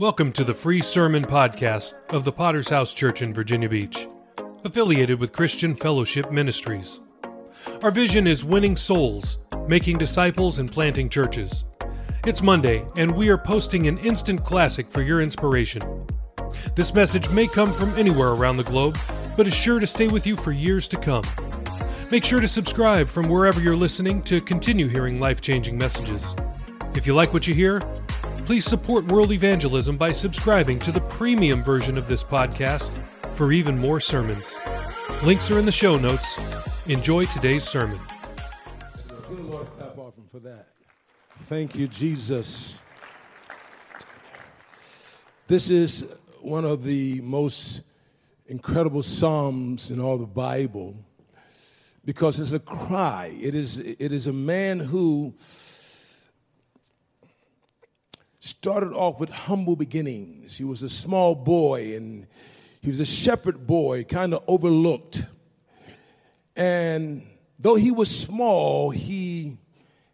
Welcome to the free sermon podcast of the Potter's House Church in Virginia Beach, affiliated with Christian Fellowship Ministries. Our vision is winning souls, making disciples, and planting churches. It's Monday, and we are posting an instant classic for your inspiration. This message may come from anywhere around the globe, but is sure to stay with you for years to come. Make sure to subscribe from wherever you're listening to continue hearing life changing messages. If you like what you hear, please support world evangelism by subscribing to the premium version of this podcast for even more sermons. Links are in the show notes. Enjoy today's sermon. Give the Lord a clap offering for that. Thank you, Jesus. This is one of the most incredible psalms in all the Bible because it's a cry. It is, it is a man who started off with humble beginnings. He was a small boy and he was a shepherd boy, kind of overlooked. And though he was small, he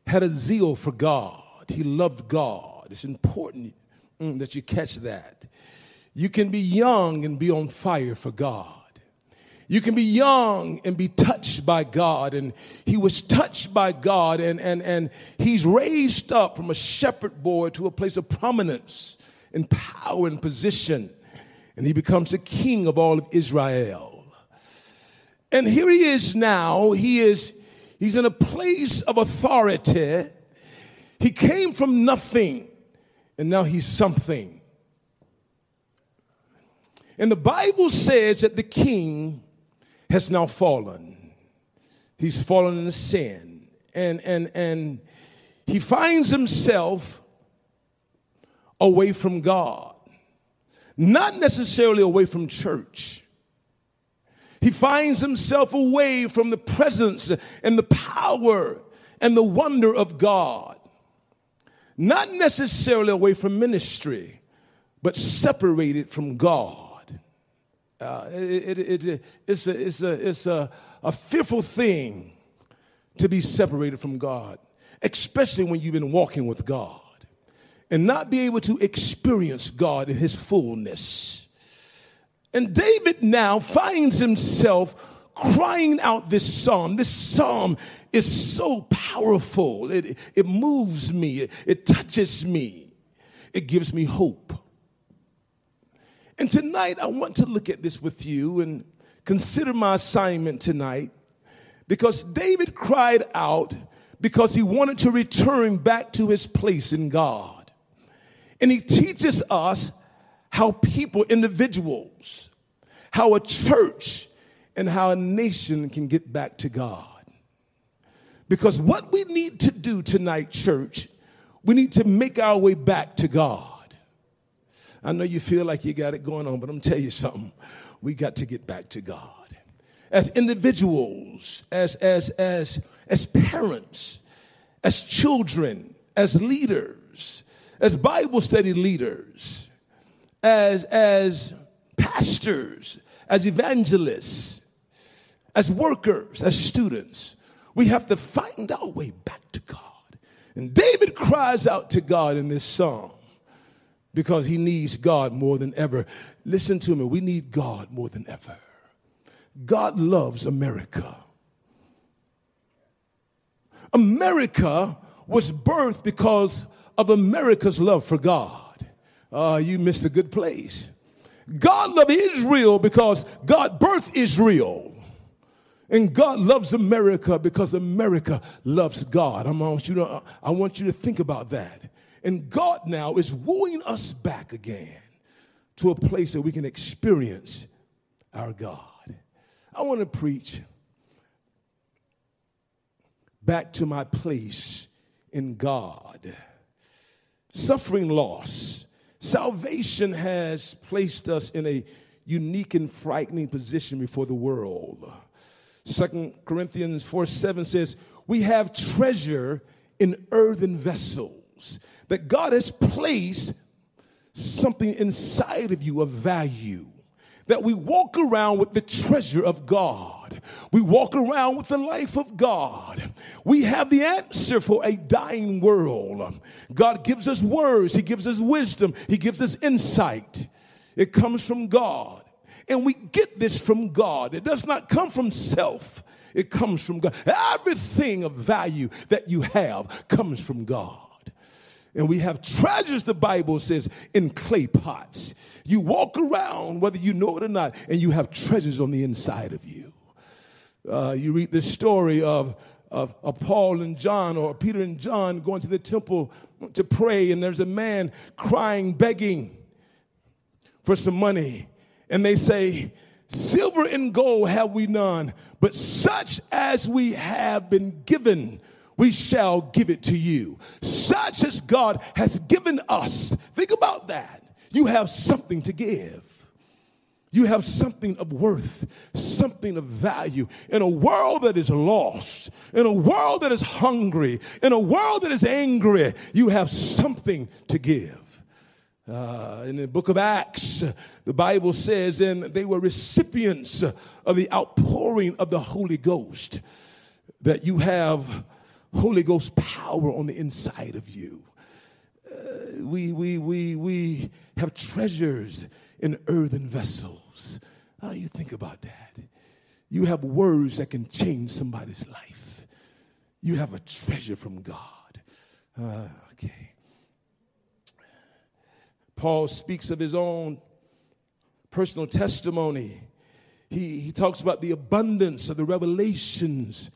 had a zeal for God. He loved God. It's important mm, that you catch that. You can be young and be on fire for God. You can be young and be touched by God. And he was touched by God, and, and, and he's raised up from a shepherd boy to a place of prominence and power and position. And he becomes the king of all of Israel. And here he is now. He is he's in a place of authority. He came from nothing, and now he's something. And the Bible says that the king has now fallen. He's fallen into sin. And, and, and he finds himself away from God, not necessarily away from church. He finds himself away from the presence and the power and the wonder of God, not necessarily away from ministry, but separated from God. Uh, it, it, it, it's a, it's, a, it's a, a fearful thing to be separated from God, especially when you've been walking with God and not be able to experience God in his fullness. And David now finds himself crying out this psalm. This psalm is so powerful. It, it moves me, it, it touches me, it gives me hope. And tonight, I want to look at this with you and consider my assignment tonight because David cried out because he wanted to return back to his place in God. And he teaches us how people, individuals, how a church, and how a nation can get back to God. Because what we need to do tonight, church, we need to make our way back to God. I know you feel like you got it going on, but I'm tell you something. We got to get back to God. As individuals, as as as as parents, as children, as leaders, as Bible study leaders, as as pastors, as evangelists, as workers, as students, we have to find our way back to God. And David cries out to God in this song because he needs God more than ever. Listen to me, we need God more than ever. God loves America. America was birthed because of America's love for God. Uh, you missed a good place. God loved Israel because God birthed Israel. And God loves America because America loves God. I want you to, I want you to think about that. And God now is wooing us back again to a place that we can experience our God. I want to preach back to my place in God. Suffering loss. Salvation has placed us in a unique and frightening position before the world. Second Corinthians 4 7 says, We have treasure in earthen vessels that God has placed something inside of you of value. That we walk around with the treasure of God. We walk around with the life of God. We have the answer for a dying world. God gives us words, He gives us wisdom, He gives us insight. It comes from God. And we get this from God. It does not come from self, it comes from God. Everything of value that you have comes from God. And we have treasures, the Bible says, in clay pots. You walk around, whether you know it or not, and you have treasures on the inside of you. Uh, you read the story of, of, of Paul and John, or Peter and John going to the temple to pray, and there's a man crying, begging for some money. And they say, Silver and gold have we none, but such as we have been given, we shall give it to you. Such as God has given us. Think about that. You have something to give. You have something of worth, something of value. In a world that is lost, in a world that is hungry, in a world that is angry, you have something to give. Uh, in the book of Acts, the Bible says, and they were recipients of the outpouring of the Holy Ghost, that you have Holy Ghost power on the inside of you. Uh, we, we, we, we have treasures in earthen vessels. How you think about that? You have words that can change somebody's life. You have a treasure from God. Uh, okay. Paul speaks of his own personal testimony. He, he talks about the abundance of the revelations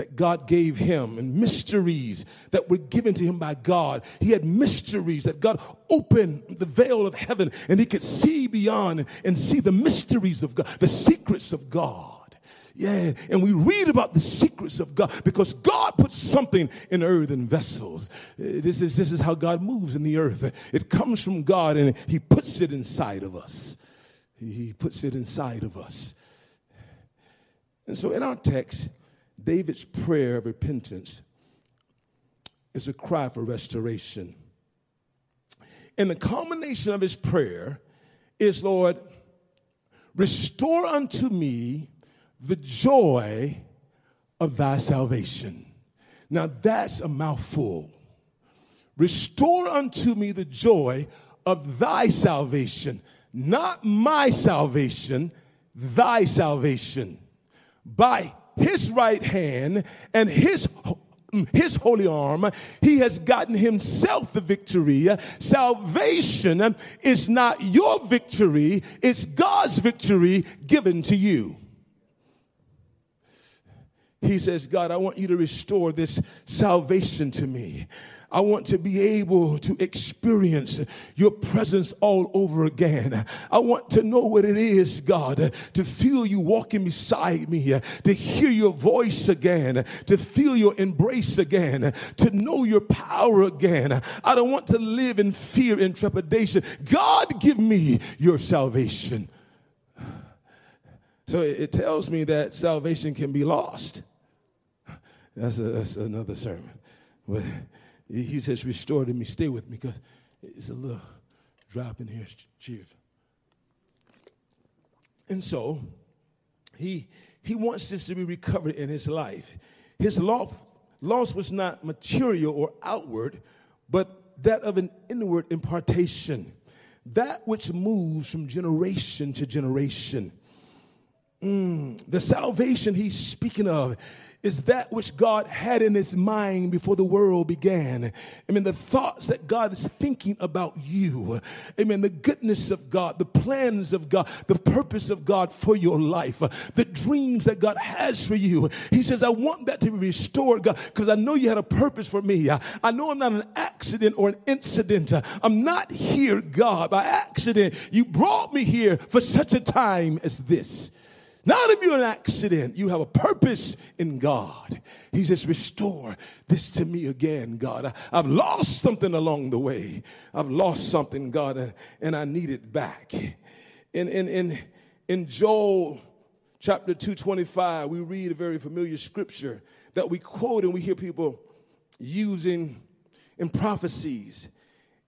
that God gave him and mysteries that were given to him by God. He had mysteries that God opened the veil of heaven and he could see beyond and see the mysteries of God, the secrets of God. Yeah, and we read about the secrets of God because God puts something in earthen vessels. Uh, this is, this is how God moves in the earth. It comes from God and He puts it inside of us. He puts it inside of us. And so in our text, David's prayer of repentance is a cry for restoration. And the culmination of his prayer is, Lord, restore unto me the joy of thy salvation. Now that's a mouthful. Restore unto me the joy of thy salvation, not my salvation, thy salvation. By his right hand and his his holy arm, he has gotten himself the victory. Salvation is not your victory, it's God's victory given to you. He says, God, I want you to restore this salvation to me. I want to be able to experience your presence all over again. I want to know what it is, God, to feel you walking beside me, to hear your voice again, to feel your embrace again, to know your power again. I don't want to live in fear and trepidation. God, give me your salvation. So it tells me that salvation can be lost. That's, a, that's another sermon. But he says, restore to me, stay with me, because it's a little drop in here. Cheers. And so he, he wants this to be recovered in his life. His loss, loss was not material or outward, but that of an inward impartation, that which moves from generation to generation. Mm, the salvation he's speaking of is that which God had in his mind before the world began. I mean, the thoughts that God is thinking about you. Amen. The goodness of God, the plans of God, the purpose of God for your life, the dreams that God has for you. He says, I want that to be restored, God, because I know you had a purpose for me. I know I'm not an accident or an incident. I'm not here, God, by accident. You brought me here for such a time as this. Not if you're an accident, you have a purpose in God. He says, Restore this to me again, God. I, have lost something along the way. I've lost something, God, and I need it back. In, in, in, in Joel chapter 225, we read a very familiar scripture that we quote and we hear people using in prophecies.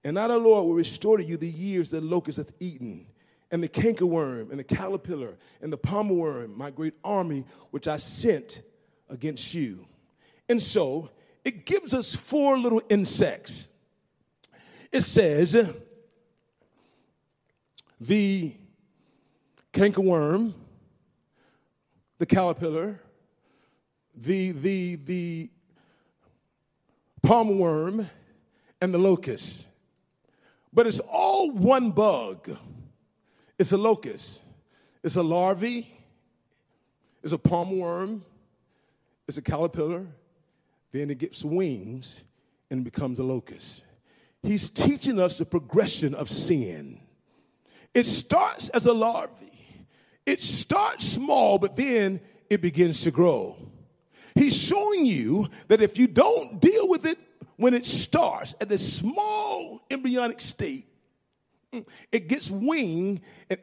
And now the Lord will restore to you the years that locust hath eaten and the cankerworm and the caterpillar and the palmer worm, my great army, which I sent against you. And so it gives us four little insects. It says, the cankerworm, the caterpillar, the, the, the palm worm, and the locust. But it's all one bug. It's a locust. It's a larvae. It's a palm worm. It's a caterpillar. Then it gets wings and becomes a locust. He's teaching us the progression of sin. It starts as a larvae. It starts small, but then it begins to grow. He's showing you that if you don't deal with it when it starts at this small embryonic state, it gets wing and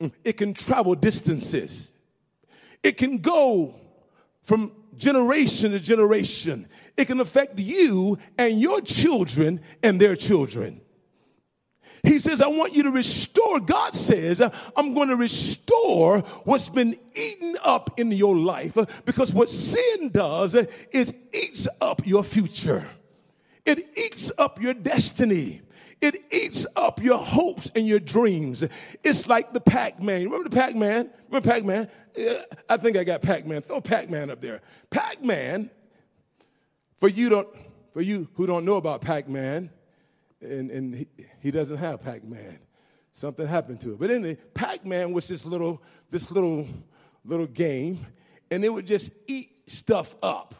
mm, it can travel distances. It can go from generation to generation. It can affect you and your children and their children. He says, I want you to restore. God says, I'm going to restore what's been eaten up in your life because what sin does is eats up your future. It eats up your destiny. It eats up your hopes and your dreams. It's like the Pac Man. Remember the Pac Man? Remember Pac Man? Yeah, I think I got Pac Man. Throw Pac Man up there. Pac Man, for you don't, for you who don't know about Pac Man, and, and he, he doesn't have Pac-Man. Something happened to it. But anyway, Pac-Man was this little, this little, little game, and it would just eat stuff up.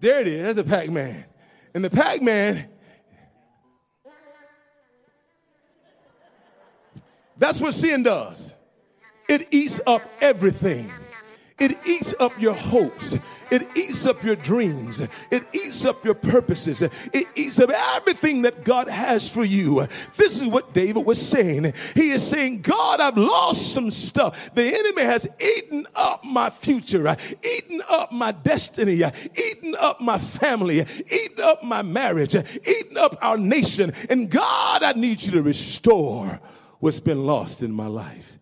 There it is, that's a Pac-Man. And the Pac-Man, that's what sin does. It eats up everything. It eats up your hopes. It eats up your dreams. It eats up your purposes. It eats up everything that God has for you. This is what David was saying. He is saying, God, I've lost some stuff. The enemy has eaten up my future, eaten up my destiny, eaten up my family, eaten up my marriage, eaten up our nation. And God, I need you to restore what's been lost in my life.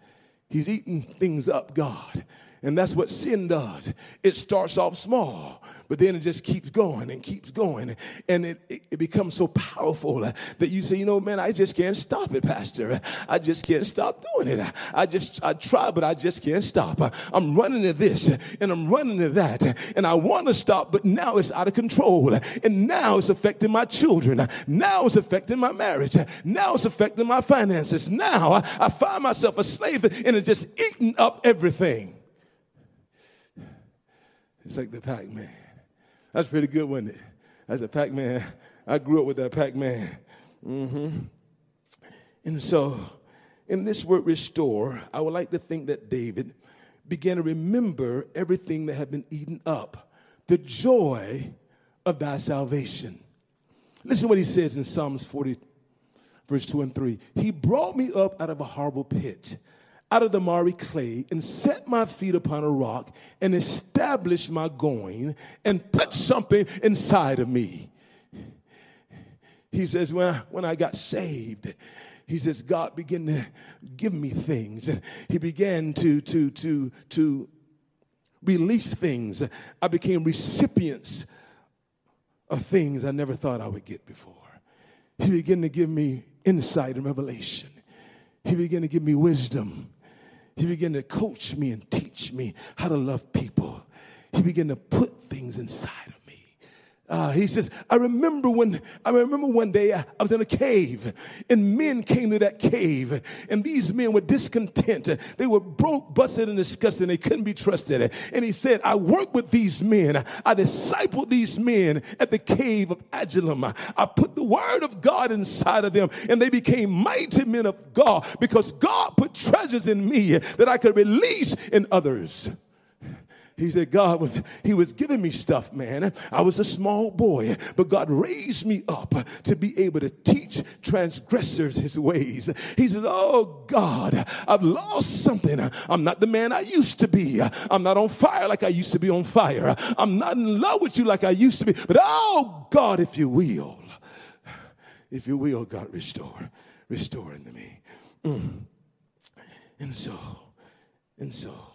He's eaten things up, God. And that's what sin does. It starts off small, but then it just keeps going and keeps going. And it, it, it, becomes so powerful that you say, you know, man, I just can't stop it, Pastor. I just can't stop doing it. I just, I try, but I just can't stop. I'm running to this and I'm running to that. And I want to stop, but now it's out of control. And now it's affecting my children. Now it's affecting my marriage. Now it's affecting my finances. Now I, find myself a slave and it's just eating up everything. It's like the Pac Man. That's pretty good, wasn't it? That's a Pac Man. I grew up with that Pac Man. Mm-hmm. And so, in this word restore, I would like to think that David began to remember everything that had been eaten up, the joy of thy salvation. Listen what he says in Psalms 40, verse 2 and 3. He brought me up out of a horrible pit out of the miry clay and set my feet upon a rock and established my going and put something inside of me. He says, when I, when I got saved, he says, God began to give me things. And he began to, to, to, to release things. I became recipients of things I never thought I would get before. He began to give me insight and revelation. He began to give me wisdom. He began to coach me and teach me how to love people. He began to put things inside of. Uh, he says, I remember when I remember one day I, was in a cave and men came to that cave and these men were discontent. They were broke, busted, and disgusted. They couldn't be trusted. And he said, I worked with these men. I discipled these men at the cave of Adullam. I put the word of God inside of them and they became mighty men of God because God put treasures in me that I could release in others. He said, God was, He was giving me stuff, man. I was a small boy, but God raised me up to be able to teach transgressors His ways. He said, Oh God, I've lost something. I'm not the man I used to be. I'm not on fire like I used to be on fire. I'm not in love with you like I used to be. But oh God, if you will, if you will, God, restore, restore into me. Mm. And so, and so,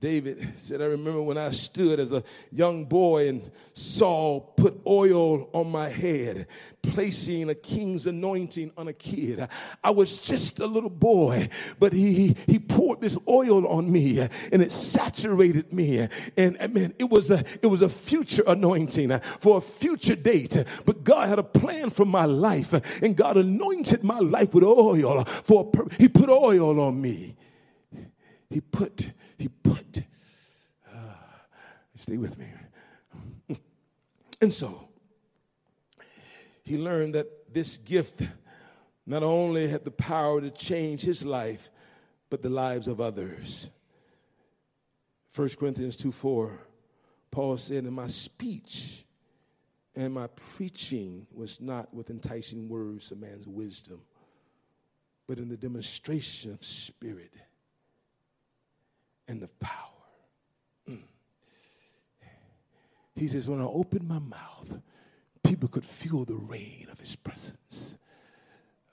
David said, I remember when I stood as a young boy and Saul put oil on my head, placing a king's anointing on a kid. I was just a little boy, but he, he poured this oil on me and it saturated me. And I mean, it was a, it was a future anointing uh, for a future date. But God had a plan for my life uh, and God anointed my life with oil for, he put oil on me. He put, he put, uh, stay with me. And so, he learned that this gift not only had the power to change his life, but the lives of others. 1 Corinthians 2 4, Paul said, In my speech and my preaching was not with enticing words of man's wisdom, but in the demonstration of spirit and of power. Mm. He says, When I opened my mouth, people could feel the rain of his presence.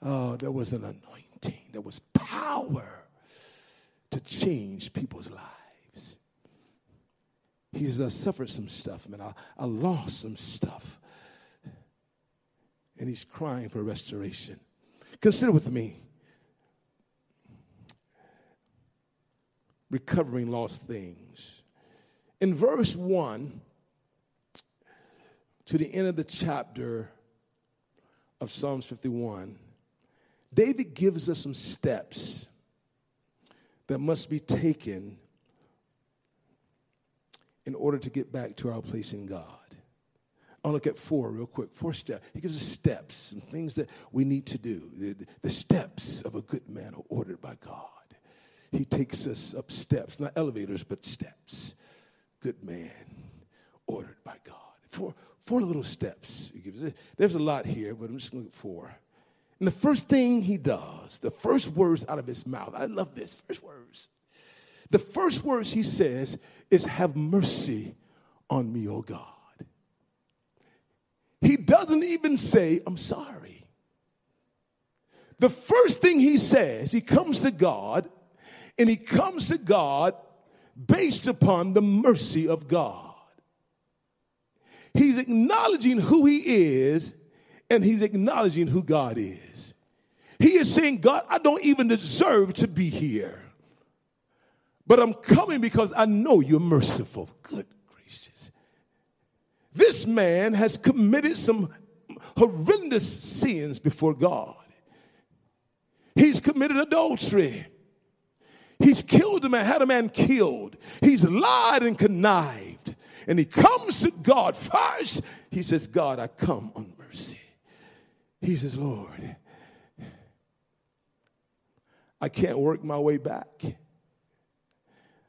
Oh, there was an anointing, there was power to change people's lives. He says, I suffered some stuff, man. I, I lost some stuff. And he's crying for restoration. Consider with me recovering lost things. In verse 1 to the end of the chapter of Psalms 51, David gives us some steps that must be taken in order to get back to our place in God. I'll look at four real quick. Four steps. He gives us steps, some things that we need to do. The, the steps of a good man are ordered by God. He takes us up steps, not elevators, but steps. Good man, ordered by God. Four, four little steps. There's a lot here, but I'm just going to look at four. And the first thing he does, the first words out of his mouth, I love this, first words. The first words he says is, Have mercy on me, O God. He doesn't even say, I'm sorry. The first thing he says, he comes to God and he comes to God based upon the mercy of God. He's acknowledging who he is and he's acknowledging who God is. He is saying, God, I don't even deserve to be here, but I'm coming because I know you're merciful. Good gracious. This man has committed some horrendous sins before God. He's committed adultery. He's killed a man, had a man killed. He's lied and connived. And he comes to God first. He says, God, I come on mercy. He says, Lord, I can't work my way back.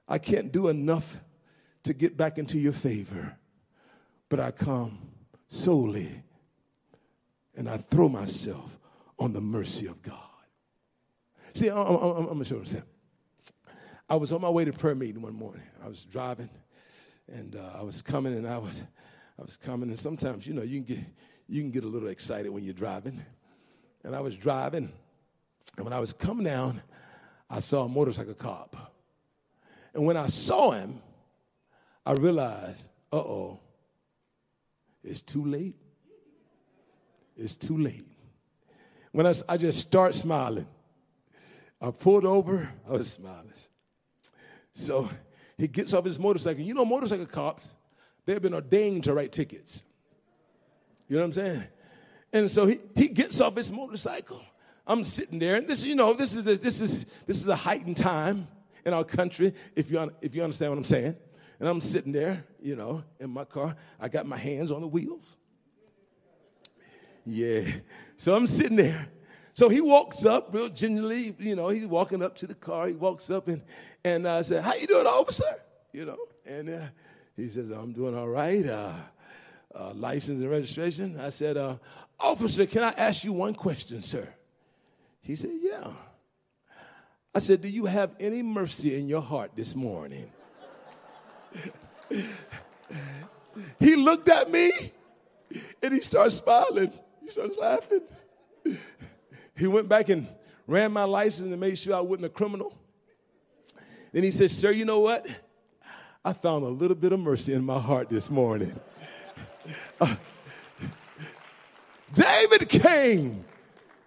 I can't do enough to get back into your favor. But I come solely and I throw myself on the mercy of God. See, I'm, I'm, I'm going to show you something. I was on my way to prayer meeting one morning. I was driving, and uh, I was coming, and I was, I was coming, and sometimes you know you can get you can get a little excited when you're driving, and I was driving, and when I was coming down, I saw a motorcycle cop, and when I saw him, I realized, uh oh, it's too late. It's too late. When I, I just start smiling, I pulled over, I was smiling. So he gets off his motorcycle. You know, motorcycle cops, they've been ordained to write tickets. You know what I'm saying? And so he, he gets off his motorcycle. I'm sitting there, and this, you know, this is this is this is a heightened time in our country, if you if you understand what I'm saying. And I'm sitting there, you know, in my car. I got my hands on the wheels. Yeah. So I'm sitting there, so he walks up real gingerly, you know, he's walking up to the car. He walks up and, and I uh, said, how you doing, officer? You know, and uh, he says, I'm doing all right. Uh, uh, license and registration. I said, uh, officer, can I ask you one question, sir? He said, yeah. I said, do you have any mercy in your heart this morning? he looked at me and he starts smiling. He starts laughing. He went back and ran my license and made sure I wasn't a criminal. Then he said, Sir, you know what? I found a little bit of mercy in my heart this morning. Uh, David came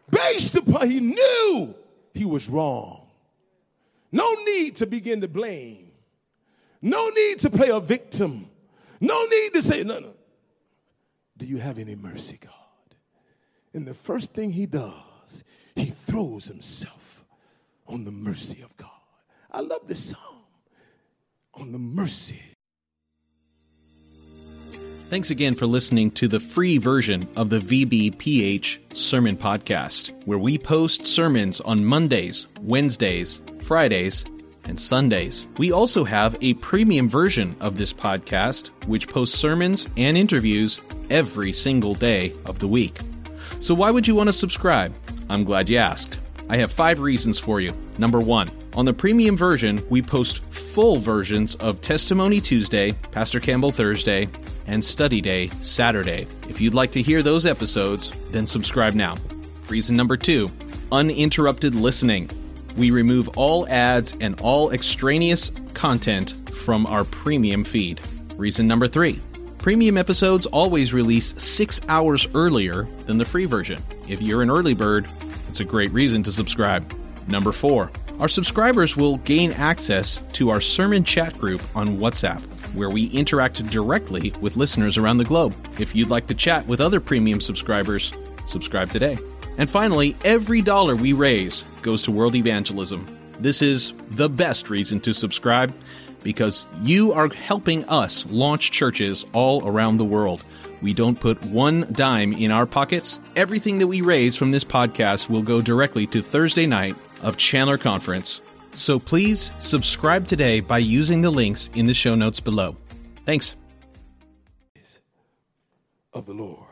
based upon, he knew he was wrong. No need to begin to blame. No need to play a victim. No need to say, no, no. Do you have any mercy, God? And the first thing he does, he throws himself on the mercy of God. I love this psalm on the mercy. Thanks again for listening to the free version of the VBPH Sermon Podcast, where we post sermons on Mondays, Wednesdays, Fridays, and Sundays. We also have a premium version of this podcast, which posts sermons and interviews every single day of the week. So, why would you want to subscribe? I'm glad you asked. I have five reasons for you. Number one, on the premium version, we post full versions of Testimony Tuesday, Pastor Campbell Thursday, and Study Day Saturday. If you'd like to hear those episodes, then subscribe now. Reason number two uninterrupted listening. We remove all ads and all extraneous content from our premium feed. Reason number three premium episodes always release six hours earlier than the free version. If you're an early bird, it's a great reason to subscribe. Number four, our subscribers will gain access to our sermon chat group on WhatsApp, where we interact directly with listeners around the globe. If you'd like to chat with other premium subscribers, subscribe today. And finally, every dollar we raise goes to world evangelism. This is the best reason to subscribe because you are helping us launch churches all around the world. We don't put one dime in our pockets. Everything that we raise from this podcast will go directly to Thursday night of Chandler Conference. So please subscribe today by using the links in the show notes below. Thanks. Of the Lord.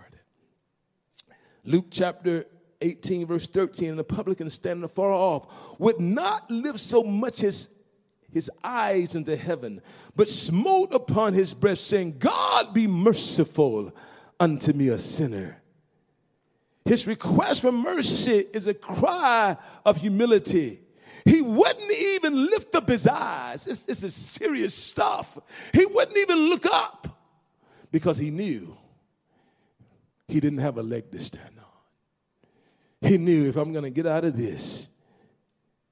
Luke chapter 18, verse 13, and the publican standing afar off would not lift so much as his eyes into heaven, but smote upon his breast, saying, God be merciful unto me, a sinner. His request for mercy is a cry of humility. He wouldn't even lift up his eyes. It's, it's a serious stuff. He wouldn't even look up because he knew he didn't have a leg to stand on. He knew if I'm going to get out of this,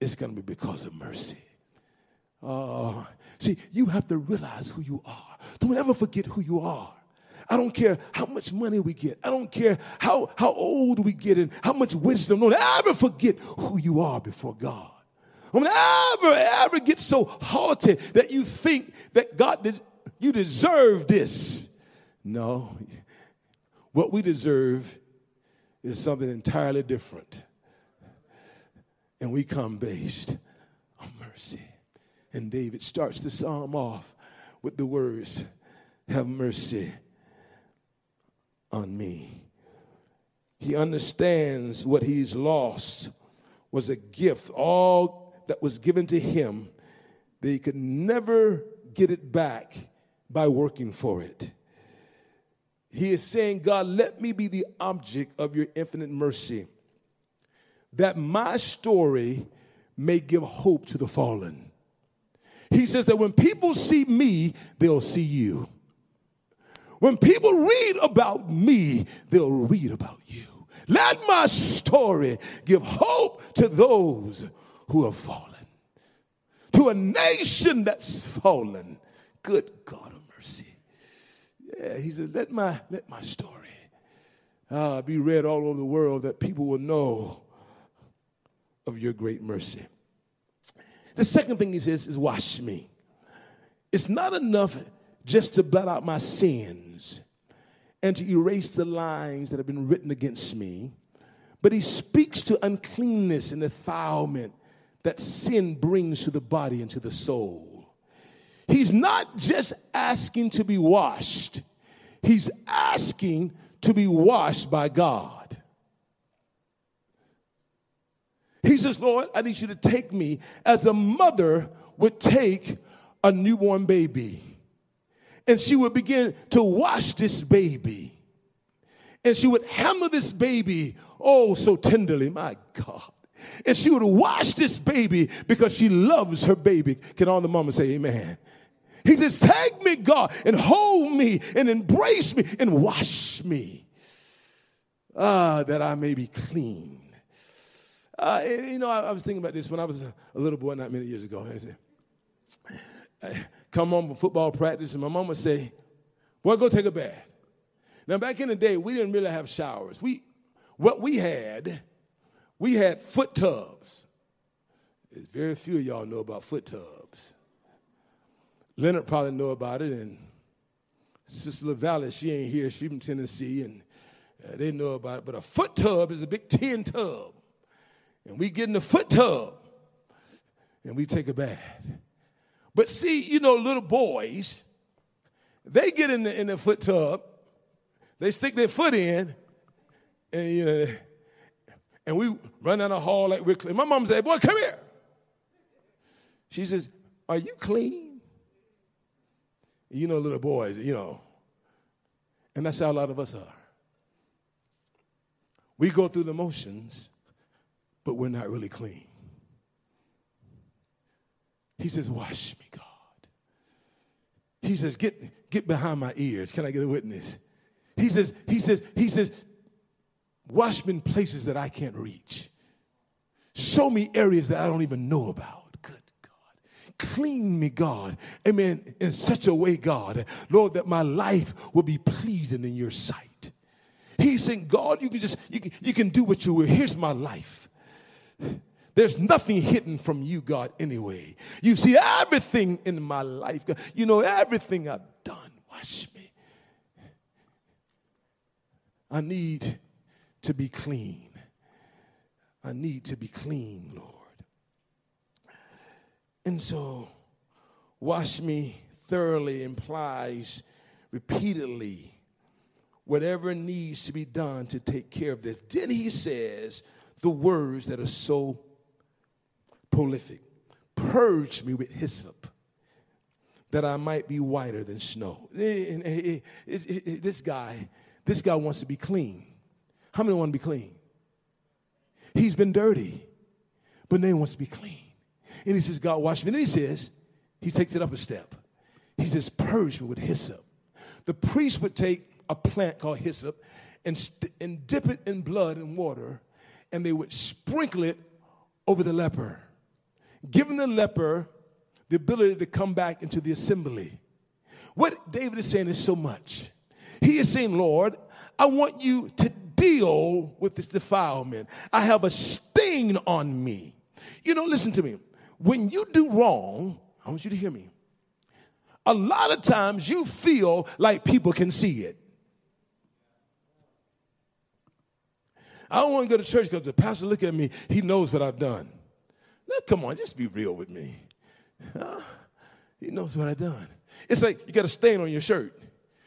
it's going to be because of mercy. Uh, see, you have to realize who you are. Don't ever forget who you are. I don't care how much money we get. I don't care how, how old we get and how much wisdom. Don't ever forget who you are before God. Don't ever, ever get so haughty that you think that God, you deserve this. No. What we deserve is something entirely different. And we come based on mercy. And David starts the psalm off with the words, Have mercy on me. He understands what he's lost was a gift, all that was given to him, that he could never get it back by working for it. He is saying, God, let me be the object of your infinite mercy, that my story may give hope to the fallen. He says that when people see me, they'll see you. When people read about me, they'll read about you. Let my story give hope to those who have fallen, to a nation that's fallen. Good God of mercy. Yeah, he said, let my, let my story uh, be read all over the world that people will know of your great mercy. The second thing he says is, wash me. It's not enough just to blot out my sins and to erase the lines that have been written against me. But he speaks to uncleanness and defilement that sin brings to the body and to the soul. He's not just asking to be washed, he's asking to be washed by God. He says, Lord, I need you to take me as a mother would take a newborn baby and she would begin to wash this baby. And she would handle this baby oh so tenderly. My God. And she would wash this baby because she loves her baby. Can all the mamas say amen? He says, Take me, God, and hold me and embrace me and wash me, uh, that I may be clean. Uh, you know, I, I, was thinking about this when I was a, a little boy, not many years ago. I come home from football practice, and my mom would say, Boy, go take a bath. Now, back in the day, we didn't really have showers. We, what we had, we had foot tubs. There's very few of y'all know about foot tubs. Leonard probably know about it, and Sister LaValle, she ain't here. She from Tennessee, and uh, they know about it. But a foot tub is a big tin tub. And we get in the foot tub, and we take a bath. But see, you know, little boys, they get in the, in the foot tub, they stick their foot in, and you know, and we run down the hall like we're clean. My mom said, Boy, come here. She says, Are you clean? You know, little boys, you know. And that's how a lot of us are. We go through the motions, but we're not really clean. He says, Wash me, God. He says, Get, get behind my ears. Can I get a witness? He says, He says, He says, Wash me in places that I can't reach. Show me areas that I don't even know about. Good God. Clean me, God. Amen. In such a way, God, Lord, that my life will be pleasing in your sight. He's saying, God, you can just, you can, you can do what you will. Here's my life. There's nothing hidden from you, God, anyway. You see everything in my life. God. You know everything I've done. Wash me. I need to be clean. I need to be clean, Lord. And so, wash me thoroughly implies repeatedly whatever needs to be done to take care of this. Then he says the words that are so prolific Purge me with hyssop that I might be whiter than snow. Eh, eh, eh, this guy, this guy wants to be clean. How many want to be clean? He's been dirty, but now he wants to be clean. And he says, God, wash me. Then he says, he takes it up a step. He says, purge me with hyssop. The priest would take a plant called hyssop and, st- and dip it in blood and water, and they would sprinkle it over the leper, giving the leper the ability to come back into the assembly. What David is saying is so much. He is saying, Lord, I want you to deal with this defilement. I have a stain on me. You know, listen to me. When you do wrong, I want you to hear me. A lot of times you feel like people can see it. I don't want to go to church because the pastor look at me, he knows what I've done. Now, come on, just be real with me. Huh? He knows what I've done. It's like you got a stain on your shirt.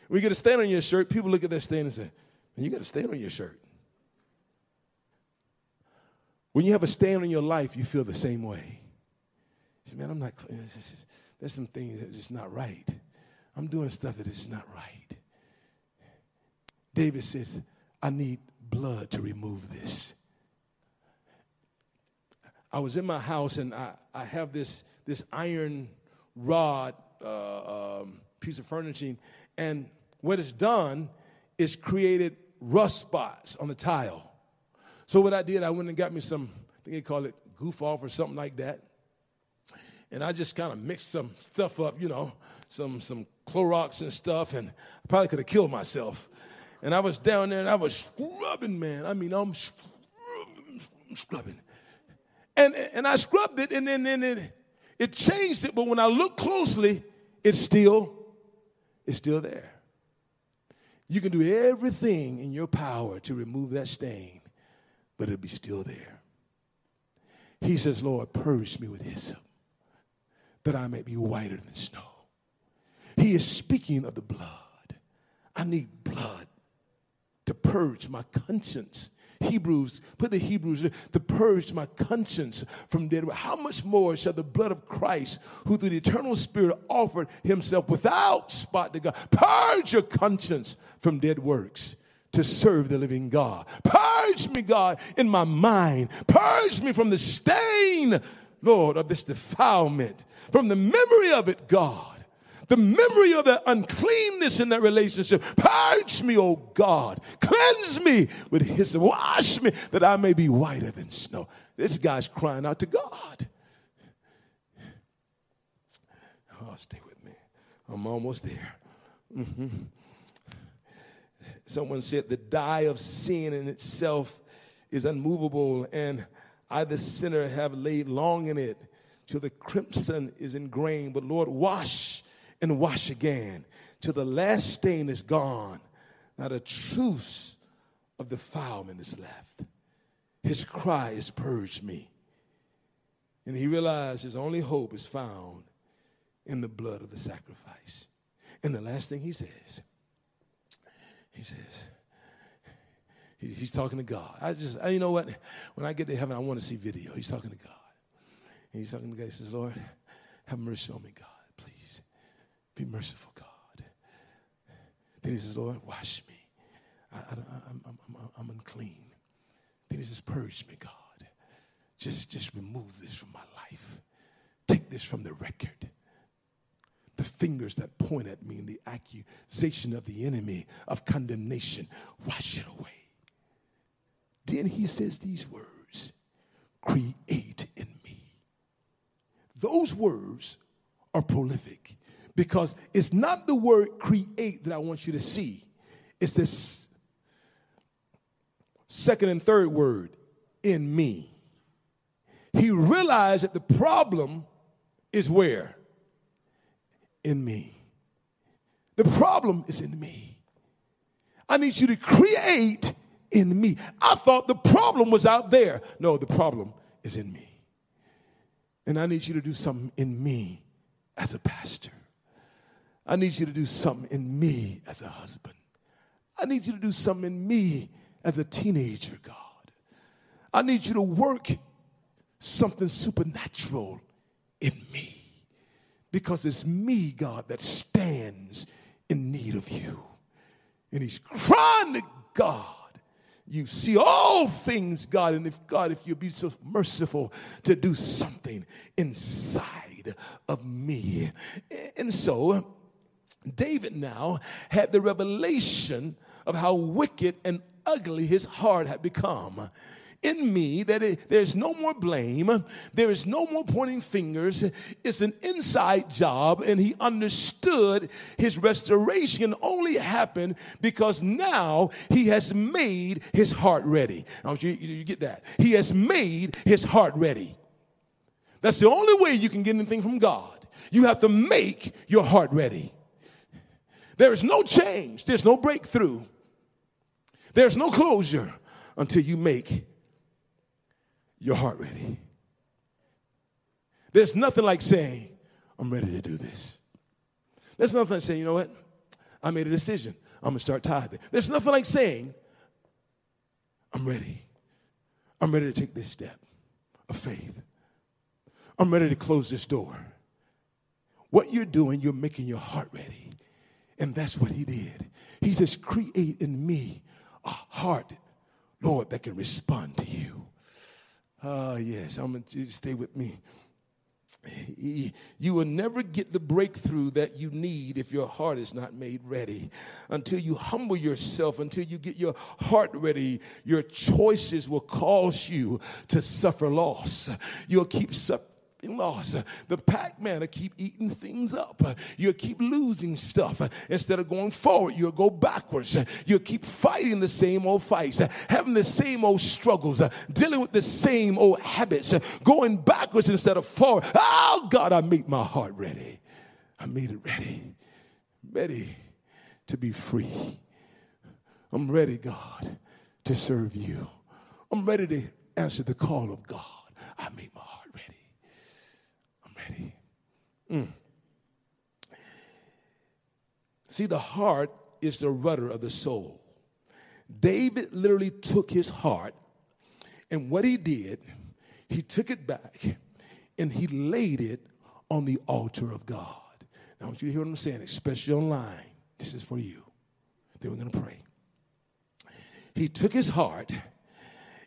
When you get a stain on your shirt, people look at that stain and say, you got a stain on your shirt. When you have a stain on your life, you feel the same way. You say, man, I'm not, there's some things that's just not right. I'm doing stuff that is not right. David says, I need blood to remove this. I was in my house and I, I have this, this iron rod uh, um, piece of furnishing, and what it's done is created rust spots on the tile. So what I did, I went and got me some, I think they call it goof off or something like that. And I just kind of mixed some stuff up, you know, some some Clorox and stuff, and I probably could have killed myself. And I was down there and I was scrubbing, man. I mean, I'm scrubbing, scrubbing. And, and I scrubbed it, and then, then it, it changed it, but when I look closely, it's still, it's still there. You can do everything in your power to remove that stain, but it'll be still there. He says, Lord, purge me with hyssop, that I may be whiter than snow. He is speaking of the blood. I need blood to purge my conscience Hebrews, put the Hebrews to purge my conscience from dead. How much more shall the blood of Christ, who through the eternal Spirit offered himself without spot to God, purge your conscience from dead works to serve the living God. Purge me, God, in my mind. Purge me from the stain, Lord, of this defilement, from the memory of it, God. The memory of that uncleanness in that relationship. Purge me, oh God. Cleanse me with his wash me that I may be whiter than snow. This guy's crying out to God. Oh, stay with me. I'm almost there. Mm-hmm. Someone said the dye of sin in itself is unmovable, and I, the sinner, have laid long in it till the crimson is ingrained. But Lord, wash and wash again till the last stain is gone. Not a truce of defilement is left. His cry is purge me. And he realized his only hope is found in the blood of the sacrifice. And the last thing he says, he says, he, he's talking to God. I just, you know what? When I get to heaven, I want to see video. He's talking to God. And he's talking to God. He says, Lord, have mercy on me, God. Be merciful, God. Then he says, Lord, wash me. I, am unclean. Then he says, purge me, God. Just, just remove this from my life. Take this from the record the fingers that point at me and the accusation of the enemy of condemnation, wash it away. Then he says these words create in me. Those words are prolific because it's not the word create that I want you to see, it's this second and third word in me. He realized that the problem is where? in me. The problem is in me. I need you to create in me. I thought the problem was out there. No, the problem is in me. And I need you to do something in me as a pastor. I need you to do something in me as a husband. I need you to do something in me as a teenager, God. I need you to work something supernatural in me because it's me, God, that stands in need of you. And he's crying to God. You see all things, God, and if God, if you be so merciful to do something inside of me. And so David now had the revelation of how wicked and ugly his heart had become in me that it, there's no more blame, there is no more pointing fingers. It's an inside job, and he understood his restoration only happened because now he has made his heart ready. You, you get that. He has made his heart ready. That's the only way you can get anything from God. You have to make your heart ready. There is no change, there's no breakthrough, there's no closure until you make your heart ready. There's nothing like saying, I'm ready to do this. There's nothing like saying, you know what? I made a decision. I'm gonna start tithing. There's nothing like saying, I'm ready. I'm ready to take this step of faith. I'm ready to close this door. What you're doing, you're making your heart ready. And that's what he did. He says, Create in me a heart, Lord, that can respond to you. Oh, yes, I'm going to stay with me. You will never get the breakthrough that you need if your heart is not made ready. Until you humble yourself, until you get your heart ready, your choices will cause you to suffer loss. You'll keep suffering loss. The Pac-Man will keep eating things up. You'll keep losing stuff. Instead of going forward, you'll go backwards. You'll keep fighting the same old fights, having the same old struggles, dealing with the same old habits, going backwards instead of forward. Oh God, I made my heart ready. I made it ready. Ready to be free. I'm ready, God, to serve you. I'm ready to answer the call of God. I made my ready. Mm. See, the heart is the rudder of the soul. David literally took his heart, and what he did, he took it back and he laid it on the altar of God. Now, I want you to hear what I'm saying, especially online. This is for you. Then we're going to pray. he took his heart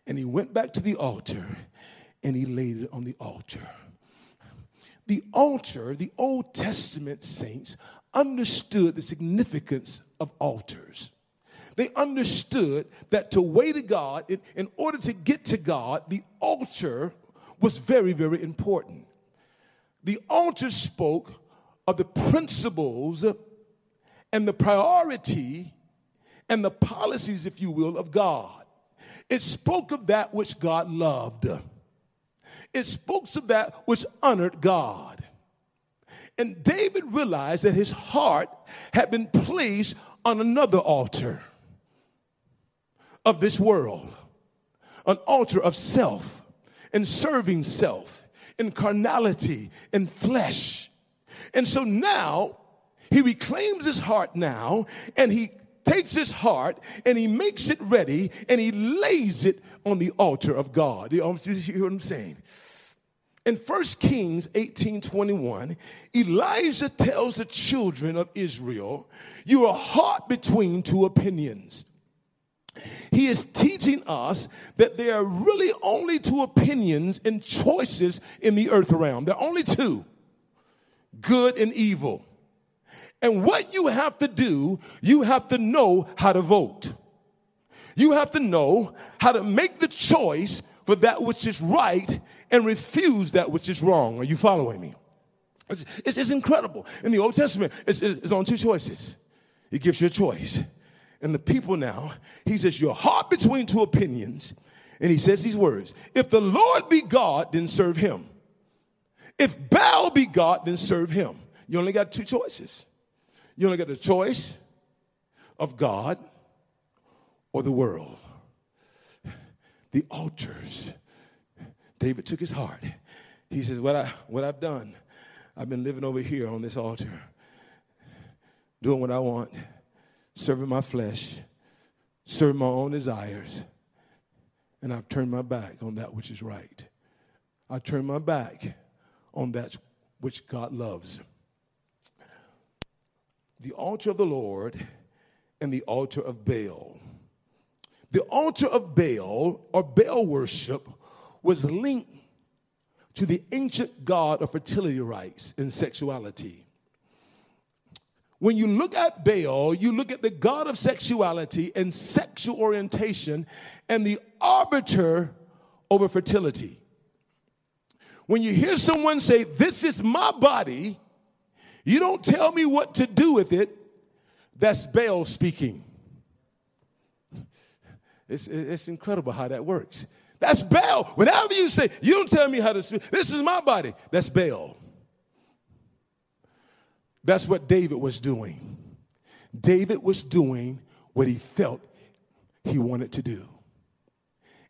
and he went back to the altar and he laid it on the altar. The altar, the Old Testament saints understood the significance of altars. They understood that to way to God, in, in order to get to God, the altar was very, very important. The altar spoke of the principles and the priority and the policies, if you will, of God. It spoke of that which God loved. It spoke of that which honored God. And David realized that his heart had been placed on another altar of this world, an altar of self and serving self and carnality and flesh. And so now he reclaims his heart now and he takes his heart and he makes it ready and he lays it on the altar of God. You hear what I'm saying? In 1 Kings 18 21, Elijah tells the children of Israel, You are hot between two opinions. He is teaching us that there are really only two opinions and choices in the earth realm. There are only two good and evil. And what you have to do, you have to know how to vote. You have to know how to make the choice for that which is right and refuse that which is wrong. Are you following me? It's, it's, it's incredible. In the Old Testament, it's, it's on two choices. He gives you a choice. And the people now, he says, You're hard between two opinions. And he says these words If the Lord be God, then serve him. If Baal be God, then serve him. You only got two choices. You only get the choice of God or the world the altars. David took his heart. He says, What, I, what I've done, I've been living over here on this altar, doing what I want, serving my flesh, serving my own desires, and I've turned my back on that which is right. I turned my back on that which God loves. The altar of the Lord and the altar of Baal. The altar of Baal or Baal worship was linked to the ancient god of fertility rites and sexuality. When you look at Baal, you look at the god of sexuality and sexual orientation and the arbiter over fertility. When you hear someone say, This is my body, you don't tell me what to do with it, that's Baal speaking. It's, it's incredible how that works. That's Baal. Whenever you say, you don't tell me how to speak, this is my body, that's Baal. That's what David was doing. David was doing what he felt he wanted to do.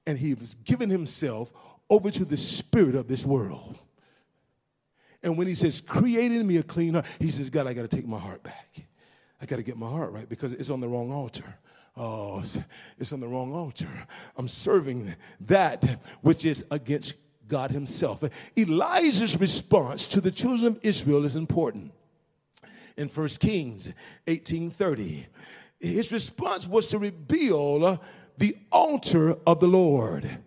And he was giving himself over to the spirit of this world. And when he says, create in me a clean heart, he says, God, I got to take my heart back. I got to get my heart right because it's on the wrong altar. Oh, it's on the wrong altar. I'm serving that which is against God Himself. Elijah's response to the children of Israel is important. In 1 Kings 18:30, his response was to rebuild the altar of the Lord.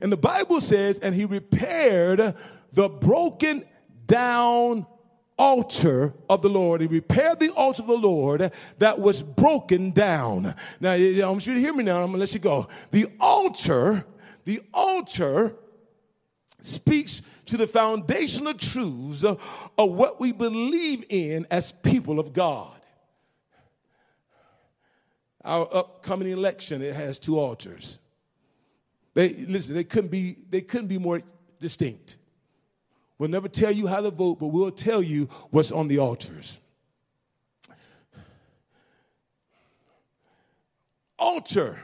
And the Bible says, and he repaired the broken down altar of the Lord. He repaired the altar of the Lord that was broken down. Now, I want you to hear me now. I'm going to let you go. The altar, the altar speaks to the foundational truths of, of what we believe in as people of God. Our upcoming election, it has two altars. They listen, they couldn't be, they couldn't be more distinct. We'll never tell you how to vote, but we'll tell you what's on the altars. Altar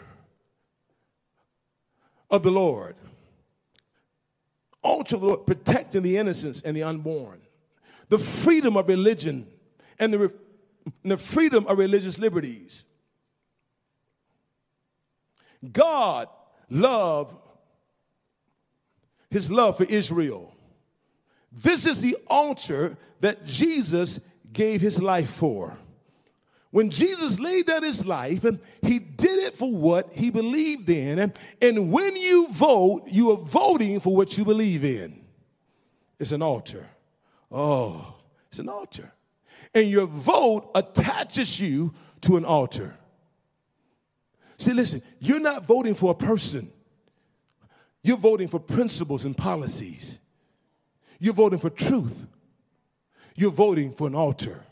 of the Lord. Altar of the Lord, protecting the innocents and the unborn. The freedom of religion and the, and the freedom of religious liberties. God love his love for Israel this is the altar that Jesus gave his life for. When Jesus laid down his life, and he did it for what he believed in. And, and when you vote, you are voting for what you believe in. It's an altar. Oh, it's an altar. And your vote attaches you to an altar. See, listen, you're not voting for a person, you're voting for principles and policies. You're voting for truth. You're voting for an altar.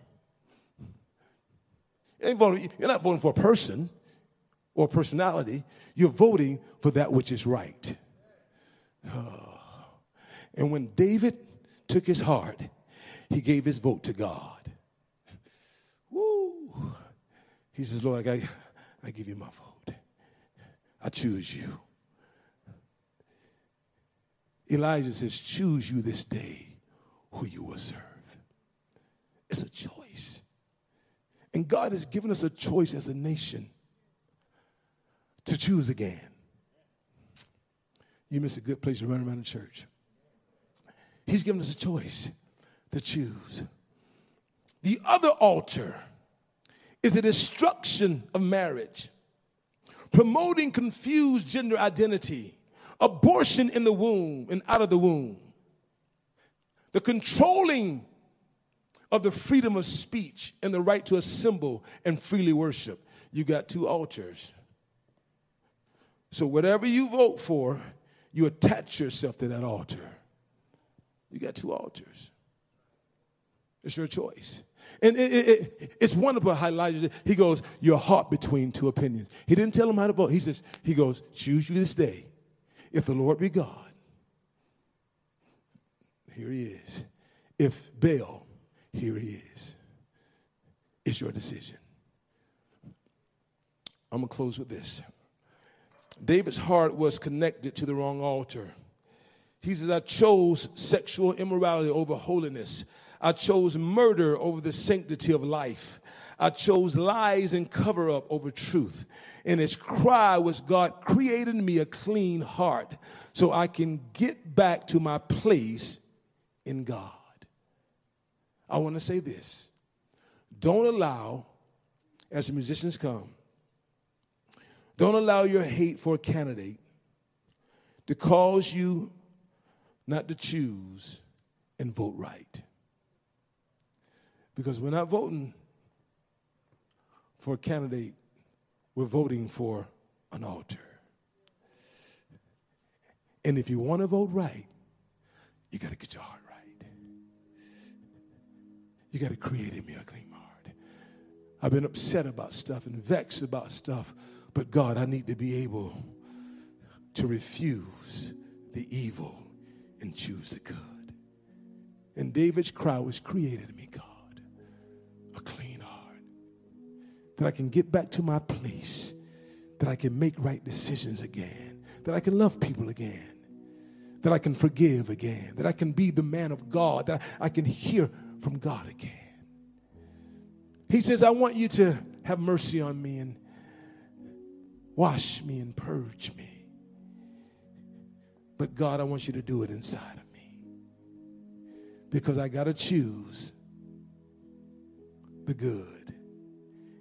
You're not voting for a person or personality. You're voting for that which is right. Oh. And when David took his heart, he gave his vote to God. Woo. He says, Lord, I, I give you my vote. I choose you. Elijah says, Choose you this day who you will serve. It's a choice. And God has given us a choice as a nation to choose again. You miss a good place to run around the church. He's given us a choice to choose. The other altar is the destruction of marriage, promoting confused gender identity abortion in the womb and out of the womb, the controlling of the freedom of speech and the right to assemble and freely worship. You got two altars. So, whatever you vote for, you attach yourself to that altar. You got two altars. It's your choice. And it, it, it, it's wonderful how Elijah, he goes, Your heart between two opinions. He didn't tell him how to vote. He says, He goes, Choose you this day if the Lord be God, here he is. If Baal, here he is. It's your decision. I'm going to close with this. David's heart was connected to the wrong altar. He says, I chose sexual immorality over holiness. I chose murder over the sanctity of life. I chose lies and cover up over truth. And his cry was, God, created me a clean heart so I can get back to my place in God. I want to say this don't allow, as the musicians come, don't allow your hate for a candidate to cause you not to choose and vote right. Because we're not voting for a candidate, we're voting for an altar. And if you want to vote right, you got to get your heart right. You got to create in me a clean heart. I've been upset about stuff and vexed about stuff, but God, I need to be able to refuse the evil and choose the good. And David's cry was created in me, God that I can get back to my place, that I can make right decisions again, that I can love people again, that I can forgive again, that I can be the man of God, that I can hear from God again. He says, I want you to have mercy on me and wash me and purge me. But God, I want you to do it inside of me. Because I got to choose the good